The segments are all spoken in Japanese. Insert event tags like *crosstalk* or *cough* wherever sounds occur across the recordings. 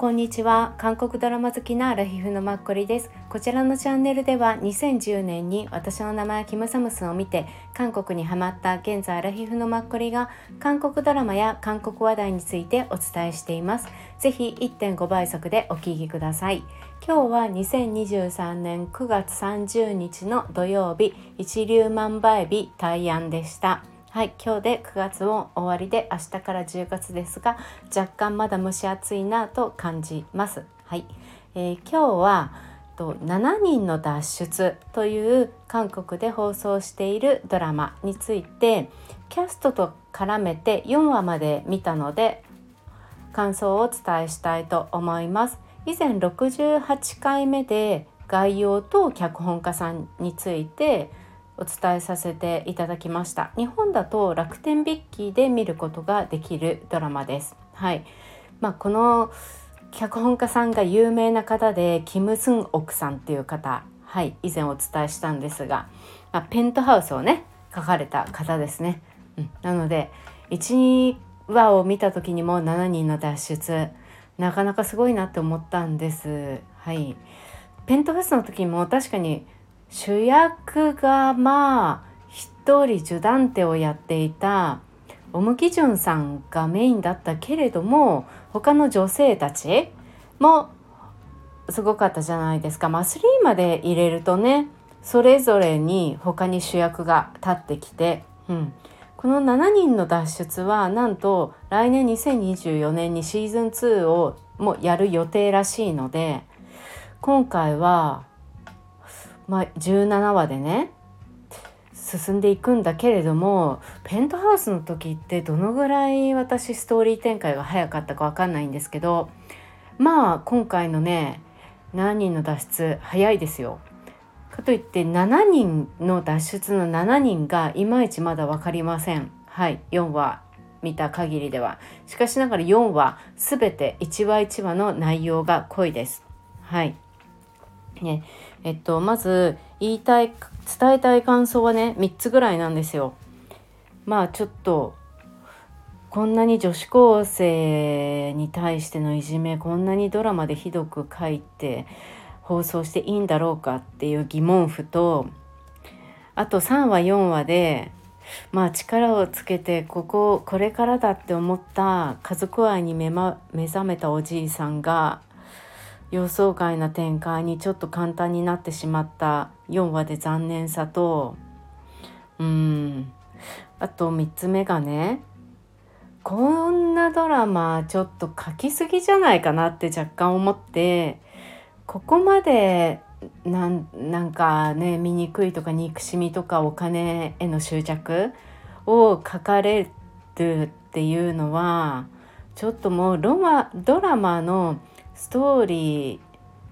こんにちは。韓国ドラマ好きなラヒフのマッコリです。こちらのチャンネルでは2010年に私の名前キムサムスンを見て韓国にハマった現在ラヒフのマッコリが韓国ドラマや韓国話題についてお伝えしています。ぜひ1.5倍速でお聞きください。今日は2023年9月30日の土曜日一粒万倍日大安でした。はい、今日で9月も終わりで明日から10月ですが若干まだ蒸し暑いなと感じます。はい、えー、今日は7人の脱出という韓国で放送しているドラマについてキャストと絡めて4話まで見たので感想をお伝えしたいと思います。以前68回目で概要と脚本家さんについてお伝えさせていただきました。日本だと楽天ビッキーで見ることができるドラマです。はい。まあ、この脚本家さんが有名な方でキム・スンオクさんっていう方。はい。以前お伝えしたんですが、まあ、ペントハウスをね書かれた方ですね、うん、なので1話を見た時にも7人の脱出。なかなかすごいなって思ったんです。はい。ペントハウスの時も確かに主役がまあ一人ジュダンテをやっていたオム・キジュンさんがメインだったけれども他の女性たちもすごかったじゃないですか。まあ、3まで入れるとねそれぞれに他に主役が立ってきて、うん、この7人の脱出はなんと来年2024年にシーズン2をもやる予定らしいので今回はまあ、17話でね進んでいくんだけれどもペントハウスの時ってどのぐらい私ストーリー展開が早かったか分かんないんですけどまあ今回のね7人の脱出早いですよ。かといって7人の脱出の7人がいまいちまだ分かりません。はい4話見た限りでは。しかしながら4話全て1話1話の内容が濃いです。はい。ねえっとまず言いたい伝えたい感想はね3つぐらいなんですよ。まあちょっとこんなに女子高生に対してのいじめこんなにドラマでひどく書いて放送していいんだろうかっていう疑問符とあと3話4話でまあ力をつけてこここれからだって思った家族愛に目,、ま、目覚めたおじいさんが予想外な展開にちょっと簡単になってしまった4話で残念さとうん。あと3つ目がねこんなドラマちょっと書きすぎじゃないかなって若干思ってここまでなんなんかね醜いとか憎しみとかお金への執着を書かれるっていうのはちょっともうロマドラマのストーリー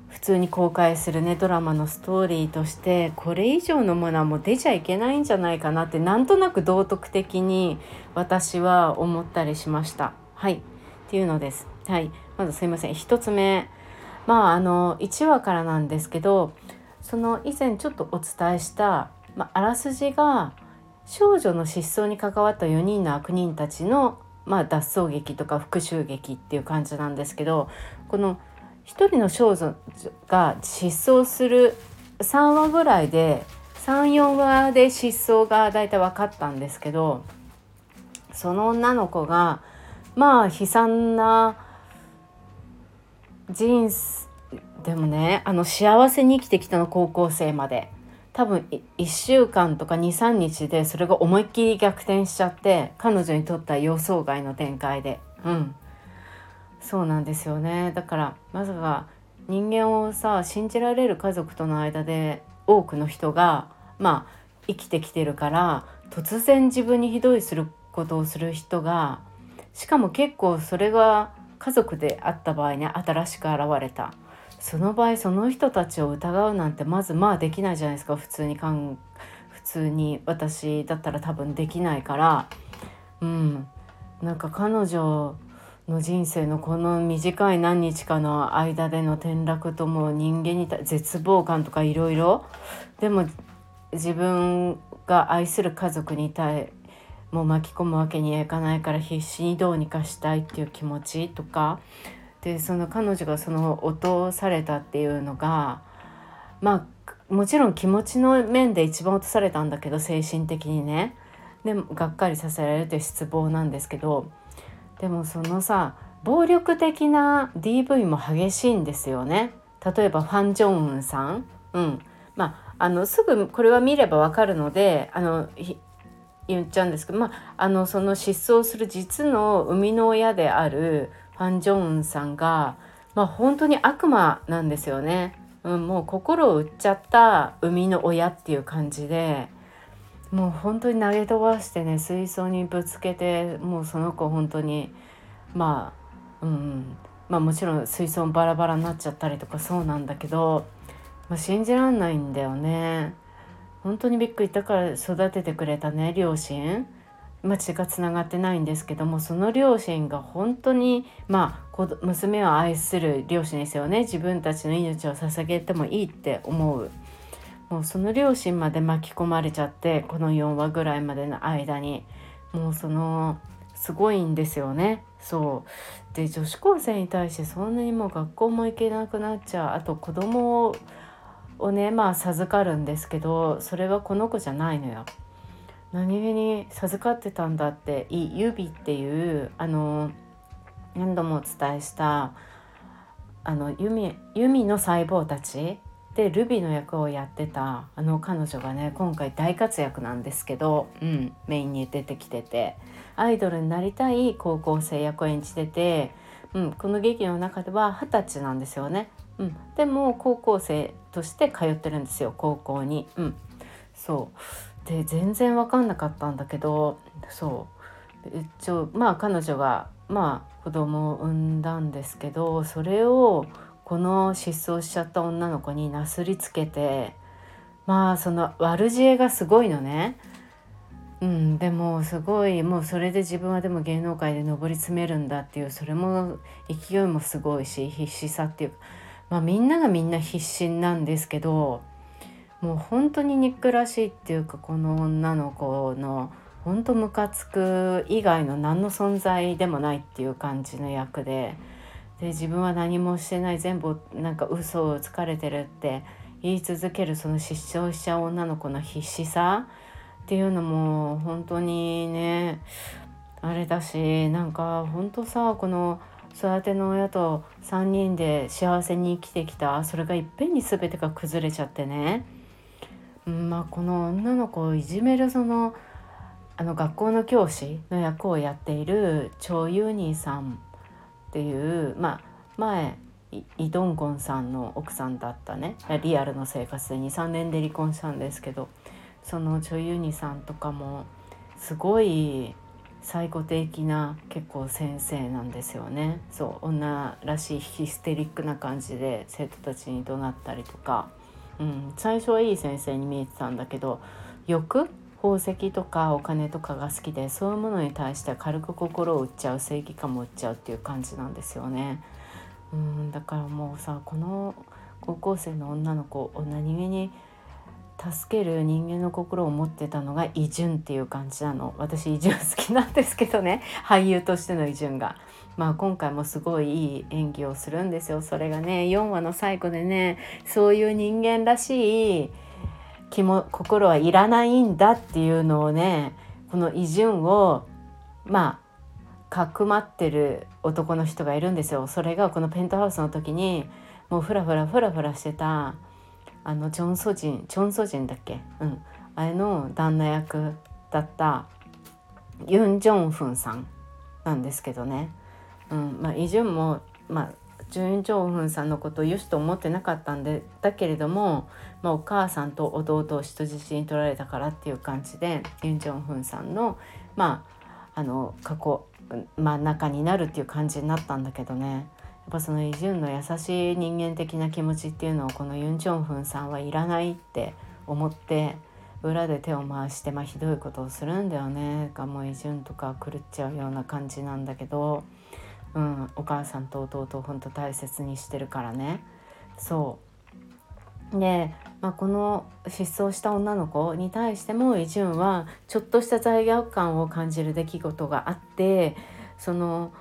普通に公開するねドラマのストーリーとしてこれ以上のものはもう出ちゃいけないんじゃないかなってなんとなく道徳的に私は思ったりしました。はいっていうのです。はいまずすいません1つ目まああの1話からなんですけどその以前ちょっとお伝えした、まあ、あらすじが少女の失踪に関わった4人の悪人たちのまあ、脱走劇とか復讐劇っていう感じなんですけどこの一人の少女が失踪する3話ぐらいで34話で失踪が大体分かったんですけどその女の子がまあ悲惨な人生でもねあの幸せに生きてきたの高校生まで。多分1週間とか23日でそれが思いっきり逆転しちゃって彼女にとっては予想外の展開で。うん。そうなんですよね。だからまさか人間をさ信じられる家族との間で多くの人がまあ生きてきてるから突然自分にひどいすることをする人がしかも結構それが家族であった場合ね新しく現れた。その場合その人たちを疑うなんてまずまあできないじゃないですか。普通にかん普通に私だったら多分できないから。うん。なんか彼女の人生のこの短い何日かの間での転落とも人間に絶望感とかいろいろ。でも自分が愛する家族に対もう巻き込むわけにはいかないから必死にどうにかしたいっていう気持ちとか。でその彼女がその落とされたっていうのがまあもちろん気持ちの面で一番落とされたんだけど精神的にね。でがっかりさせられるという失望なんですけどでもそのさ暴力的な DV も激しいんですよね。例えばファン・ジョンウンさん、うん。まあ、あのすぐこれは見ればわかるのであの言っちゃうんですけど、まあ、あのその失踪する実の生みの親であるファン・ジョンウンさんが、まあ、本当に悪魔なんですよね。うん、もう心を売っちゃった生みの親っていう感じでもう本当に投げ飛ばしてね水槽にぶつけてもうその子本当にまあうんまあもちろん水槽バラバラになっちゃったりとかそうなんだけど、まあ、信じらんないんだよね。本当にびっくりだから育ててくれたね両親まあ、血がつながってないんですけどもその両親が本当にまあ娘を愛する両親ですよね。自分たちの命を捧げてもいいって思う。もうその両親まで巻き込まれちゃってこの4話ぐらいまでの間に。もうそのすごいんですよね。そう。で女子高生に対してそんなにもう学校も行けなくなっちゃう。あと子供をねまあ授かるんですけどそれはこの子じゃないのよ。何気に授かってたんだって「い指」っていうあの何度もお伝えしたあの弓弓の細胞たちでルビの役をやってたあの彼女がね今回大活躍なんですけど、うん、メインに出てきててアイドルになりたい高校生役を演じてて、うん、この劇の中では二十歳なんですよね、うん、でも高校生として通ってるんですよ高校に。うん、そうで全然分かんなかったんだけどそう一応まあ彼女がまあ子供を産んだんですけどそれをこの失踪しちゃった女の子になすりつけてまあその悪知恵がすごいのね。うん、でもすごいもうそれで自分はでも芸能界で上り詰めるんだっていうそれも勢いもすごいし必死さっていうまあみんながみんな必死なんですけどもう本当に憎らしいっていうかこの女の子の本当ムカつく以外の何の存在でもないっていう感じの役で。で自分は何もしてない全部なんか嘘をつかれてるって言い続けるその失踪しちゃう女の子の必死さっていうのも本当にねあれだしなんか本当さこの育ての親と3人で幸せに生きてきたそれがいっぺんに全てが崩れちゃってね、まあこの女の子をいじめるそのあの学校の教師の役をやっているチョ・ユニーさんっていうまあ前イ・ドンゴンさんの奥さんだったね。リアルの生活で23年で離婚したんですけどその女優にさんとかもすごい最後的な結構先生なんですよね。そう女らしいヒステリックな感じで生徒たちに怒鳴ったりとか、うん、最初はいい先生に見えてたんだけど欲？宝石とかお金とかが好きでそういうものに対して軽く心を売っちゃう正義感も売っちゃうっていう感じなんですよね。うんだからもうさこの高校生の女の子を何気に助ける人間の心を持ってたのがイ・ジュンっていう感じなの私イ・ジュン好きなんですけどね俳優としてのイ・ジュンが。まあ今回もすごいいい演技をするんですよそれがね4話の最後でねそういう人間らしい気も心はいらないんだっていうのをねこのイ・ジュンをまあかくまってる男の人がいるんですよ。それがこのペントハウスの時にもうフラフラフラフラしてたあのチョン・ソジンチョン・ソジンだっけ？うんあれの旦那役だったユン・ジョンフンさんなんですけどね。うんまあ、イ・ジュンも、まあ、ジュン・ジョンフンさんのことをよしと思ってなかったんでだけれども、まあ、お母さんと弟を人質に取られたからっていう感じでユン・ジョンフンさんのまああの過去真ん中になるっていう感じになったんだけどねやっぱそのイ・ジュンの優しい人間的な気持ちっていうのをこのユン・ジョンフンさんはいらないって思って裏で手を回して、まあ、ひどいことをするんだよねがもうイ・ジュンとか狂っちゃうような感じなんだけど。うん、お母さんと弟を本当大切にしてるからね。そう。で、まあ、この失踪した女の子に対してもイ・ジュンはちょっとした罪悪感を感じる出来事があってその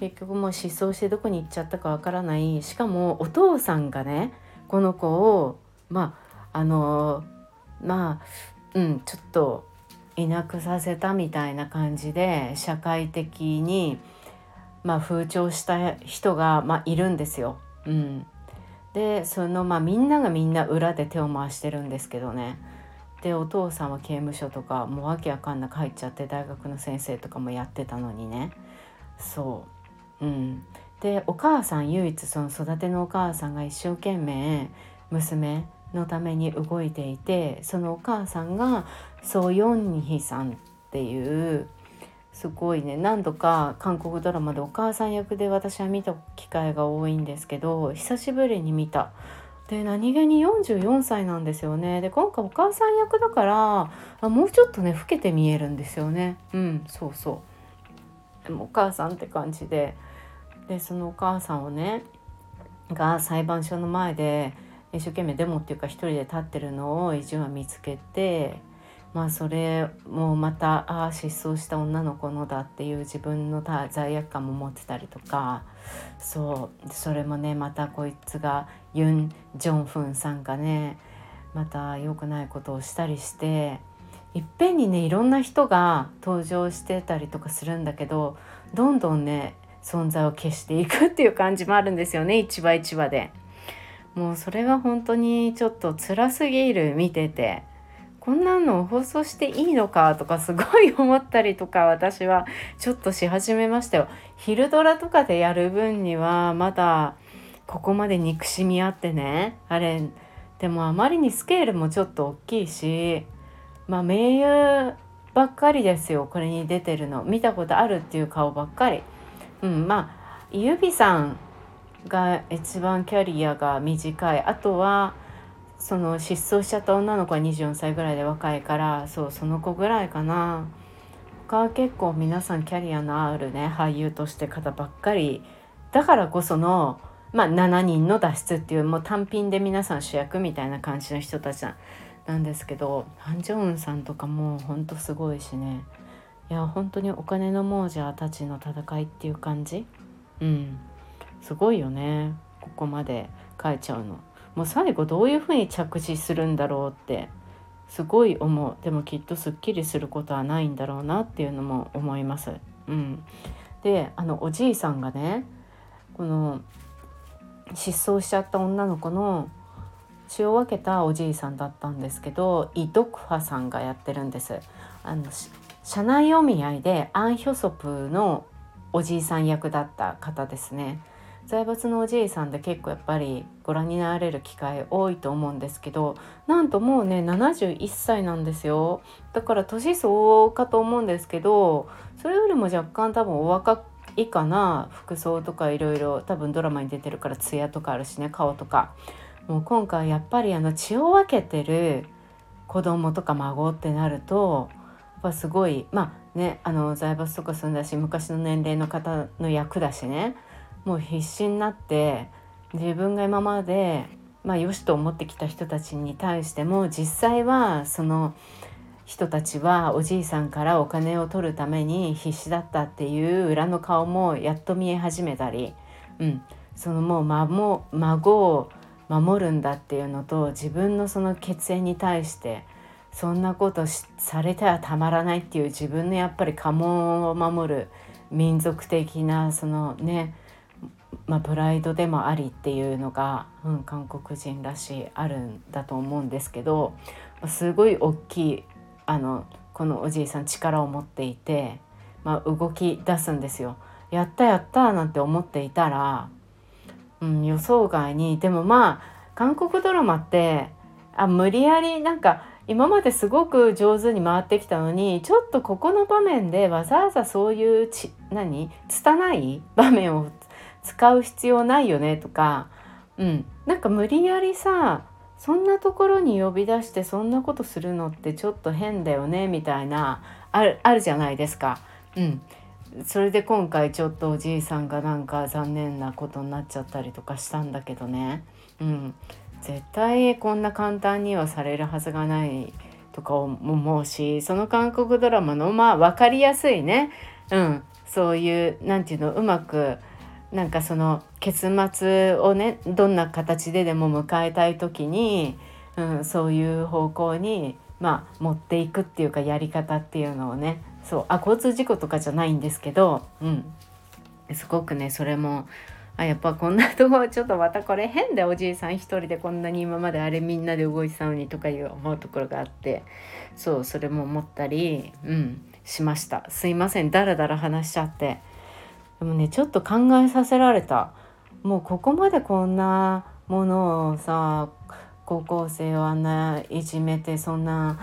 結局もう失踪してどこに行っちゃったかわからない。しかもお父さんがねこの子をまああのまあうんちょっといなくさせたみたいな感じで社会的に、まあ、風潮した人が、まあ、いるんですよ。うん、でそのまあみんながみんな裏で手を回してるんですけどね。でお父さんは刑務所とかもうわけわかんなく入っちゃって大学の先生とかもやってたのにねそううんでお母さん唯一その育てのお母さんが一生懸命娘のために動いていてそのお母さんがソ・ヨンヒさんっていうすごいね。何度か韓国ドラマでお母さん役で私は見た機会が多いんですけど久しぶりに見た。で何気に44歳なんですよね。で今回お母さん役だからあもうちょっとね老けて見えるんですよね。うんそうそう。でもお母さんって感じで。でそのお母さんをねが裁判所の前で一生懸命デモっていうか一人で立ってるのをイジュンは見つけてまあそれもまたああ失踪した女の子のだっていう自分の罪悪感も持ってたりとかそうそれもねまたこいつがユン・ジョンフンさんがねまた良くないことをしたりしていっぺんにねいろんな人が登場してたりとかするんだけどどんどんね存在を消していくっていう感じもあるんですよね一話一話で。もうそれは本当にちょっと辛すぎる見ててこんなの放送していいのかとかすごい思ったりとか私はちょっとし始めましたよ。昼ドラとかでやる分にはまだここまで憎しみあってねあれでもあまりにスケールもちょっと大きいしまあ名優ばっかりですよこれに出てるの見たことあるっていう顔ばっかり。うんまあゆびさんが一番キャリアが短いあとはその失踪しちゃった女の子は24歳ぐらいで若いからそうその子ぐらいかな。他は結構皆さんキャリアのあるね俳優として方ばっかり。だからこその、まあ、7人の脱出っていうもう単品で皆さん主役みたいな感じの人たちなんですけどハン・ジョンウンさんとかもほんとすごいしね。いや本当にお金の亡者たちの戦いっていう感じ？うん。すごいよねここまで書いちゃうの。もう最後どういうふうに着地するんだろうってすごい思うでもきっとすっきりすることはないんだろうなっていうのも思います。うん、であのおじいさんがねこの失踪しちゃった女の子の血を分けたおじいさんだったんですけどイ・ドクファさんがやってるんです。あの社内お見合いでアン・ヒョソプのおじいさん役だった方ですね。財閥のおじいさんで結構やっぱりご覧になられる機会多いと思うんですけどなんともうね71歳なんですよ。だから年相応かと思うんですけどそれよりも若干多分お若いかな。服装とかいろいろ多分ドラマに出てるから艶とかあるしね顔とか。もう今回やっぱりあの血を分けてる子供とか孫ってなるとやっぱすごいまあねあの財閥とか住んだし昔の年齢の方の役だしね。もう必死になって自分が今までまあよしと思ってきた人たちに対しても実際はその人たちはおじいさんからお金を取るために必死だったっていう裏の顔もやっと見え始めたり、うん、そのもう孫孫を守るんだっていうのと自分のその血縁に対してそんなことされてはたまらないっていう自分のやっぱり家紋を守る民族的なそのねまあ、プライドでもありっていうのが、うん、韓国人らしいあるんだと思うんですけどすごい大きいあのこのおじいさん力を持っていて、まあ、動き出すんですよ。やったやったなんて思っていたら、うん、予想外にでもまあ韓国ドラマってあ無理やりなんか今まですごく上手に回ってきたのにちょっとここの場面でわざわざそういうち何拙い場面を使う必要ないよねとか、うん、なんか無理やりさそんなところに呼び出してそんなことするのってちょっと変だよねみたいなあるあるじゃないですか。うん、それで今回ちょっとおじいさんがなんか残念なことになっちゃったりとかしたんだけどね、うん、絶対こんな簡単にはされるはずがないとか思うしその韓国ドラマのまあ分かりやすいね、うん、そういう何て言うのうまくなんかその結末をねどんな形ででも迎えたい時に、うん、そういう方向に、まあ、持っていくっていうかやり方っていうのをねそうあ交通事故とかじゃないんですけど、うん、すごくねそれもあやっぱこんなとこちょっとまたこれ変でおじいさん一人でこんなに今まであれみんなで動いてたのにとかいう思うところがあってそうそれも思ったり、うん、しました。すいません。だらだら話しちゃって。でもねちょっと考えさせられたもうここまでこんなものをさ高校生をあんないじめてそんな、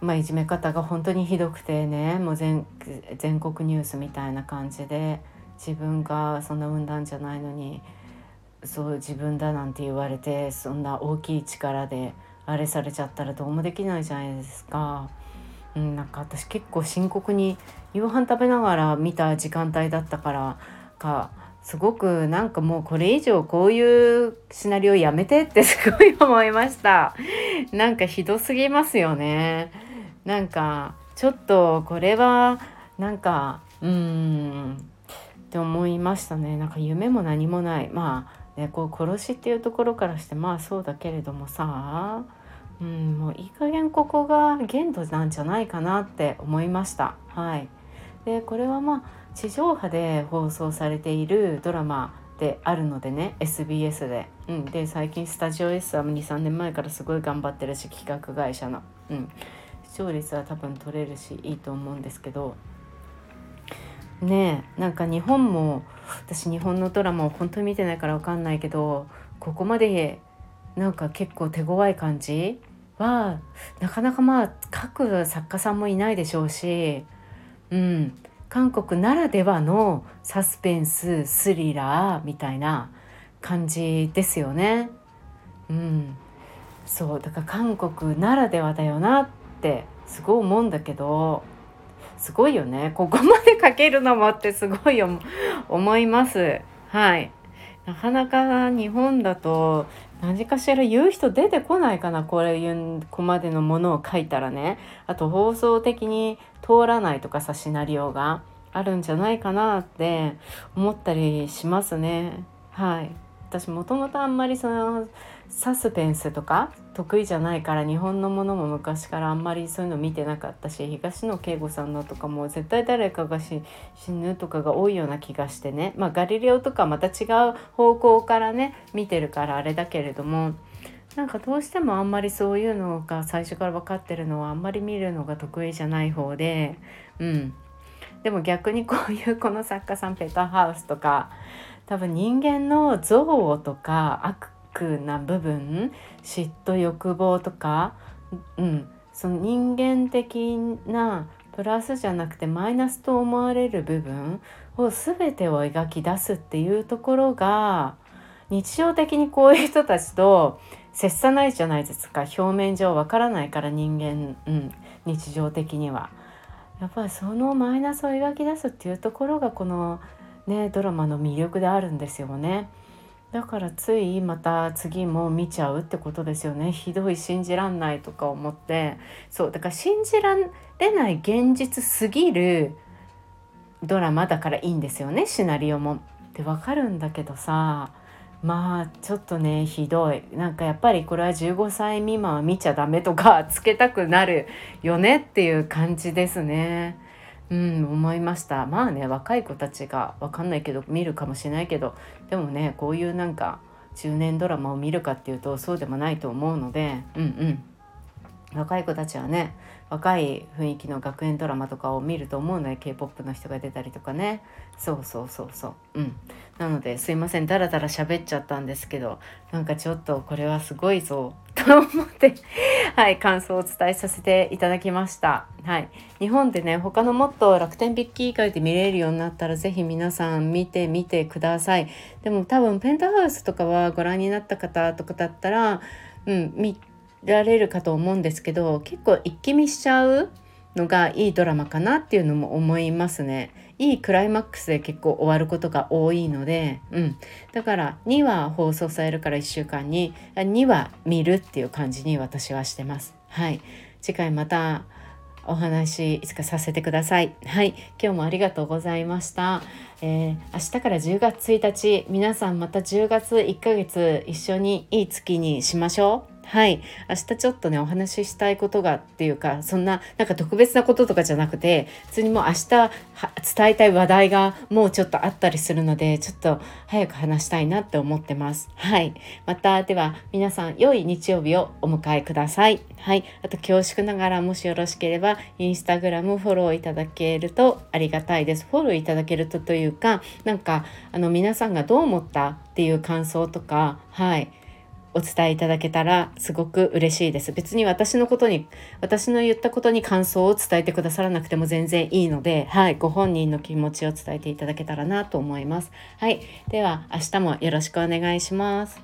まあ、いじめ方が本当にひどくてねもう全国ニュースみたいな感じで。自分がそんな産んだんじゃないのにそう自分だなんて言われてそんな大きい力であれされちゃったらどうもできないじゃないですか。うん、なんか私結構深刻に夕飯食べながら見た時間帯だったからかすごくなんかもうこれ以上こういうシナリオやめてって *laughs* すごい思いました。なんかひどすぎますよね。なんかちょっとこれはなんかうんって思いましたね。なんか夢も何もない。まあねこう殺しっていうところからしてまあそうだけれどもさ。うん、もういい加減ここが限度なんじゃないかなって思いました。はい、でこれはまあ地上波で放送されているドラマであるのでね SBS で,、うん、で最近スタジオ S は23年前からすごい頑張ってるし企画会社の、うん、視聴率は多分取れるしいいと思うんですけど。ねなんか日本も私日本のドラマを本当に見てないから分かんないけどここまでなんか結構手強い感じ？はなかなかまあ書く作家さんもいないでしょうし、うん、韓国ならではのサスペンススリラーみたいな感じですよね。うん、そうだから韓国ならではだよなってすごい思うんだけどすごいよね。ここまで書けるのもってすごい思います。はい。なかなか日本だと何かしら言う人出てこないかなこれ言うこまでのものを書いたらね。あと放送的に通らないとかさシナリオがあるんじゃないかなって思ったりしますね。はい。私もともとあんまりそのサスペンスとか得意じゃないから日本のものも昔からあんまりそういうの見てなかったし東野圭吾さんのとかも絶対誰かが死ぬとかが多いような気がしてね。まあガリレオとかまた違う方向からね見てるからあれだけれどもなんかどうしてもあんまりそういうのが最初から分かってるのはあんまり見るのが得意じゃない方でうん。でも逆にこういうこの作家さんペターハウスとか多分人間の憎悪とか悪クな部分嫉妬欲望とか、うん、その人間的なプラスじゃなくてマイナスと思われる部分を全てを描き出すっていうところが日常的にこういう人たちと接さないじゃないですか表面上わからないから人間、うん、日常的には。やっぱりそのマイナスを描き出すっていうところがこのねドラマの魅力であるんですよね。だからついまた次も見ちゃうってことですよねひどい信じらんないとか思ってそうだから信じられない現実すぎるドラマだからいいんですよねシナリオも。ってわかるんだけどさまあちょっとねひどいなんかやっぱりこれは15歳未満は見ちゃダメとかつけたくなるよねっていう感じですね。うん思いました。まあね若い子たちが分かんないけど見るかもしれないけどでもねこういうなんか中年ドラマを見るかっていうとそうでもないと思うのでうんうん。若い子たちはね若い雰囲気の学園ドラマとかを見ると思うので k p o p の人が出たりとかね。そうそうそうそう。うん。なのですいません。ダラダラ喋っちゃったんですけどなんかちょっとこれはすごいぞ。*laughs* と思って。はい感想をお伝えさせていただきました。はい。日本でね他のもっと楽天ビッキー以外で見れるようになったら是非皆さん見てみてください。でも多分ペンタハウスとかはご覧になった方とかだったらうん見られるかと思うんですけど結構一気見しちゃうのがいいドラマかなっていうのも思いますね。いいクライマックスで結構終わることが多いので、うん、だから2話放送されるから1週間に2話見るっていう感じに私はしてます。はい、次回またお話いつかさせてください。はい、今日もありがとうございました。えー、明日から10月1日皆さんまた10月1ヶ月一緒にいい月にしましょう。はい。明日ちょっとねお話ししたいことがっていうかそんななんか特別なこととかじゃなくて普通にもう明日伝えたい話題がもうちょっとあったりするのでちょっと早く話したいなって思ってます。はい。またでは皆さん良い日曜日をお迎えください。はい。あと恐縮ながらもしよろしければインスタグラムフォローいただけるとありがたいです。フォローいただけるとというかなんかあの皆さんがどう思ったっていう感想とかはい。お伝えいただけたらすごく嬉しいです。別に私のことに、私の言ったことに感想を伝えてくださらなくても全然いいので、はい、ご本人の気持ちを伝えていただけたらなと思います。はい、では明日もよろしくお願いします。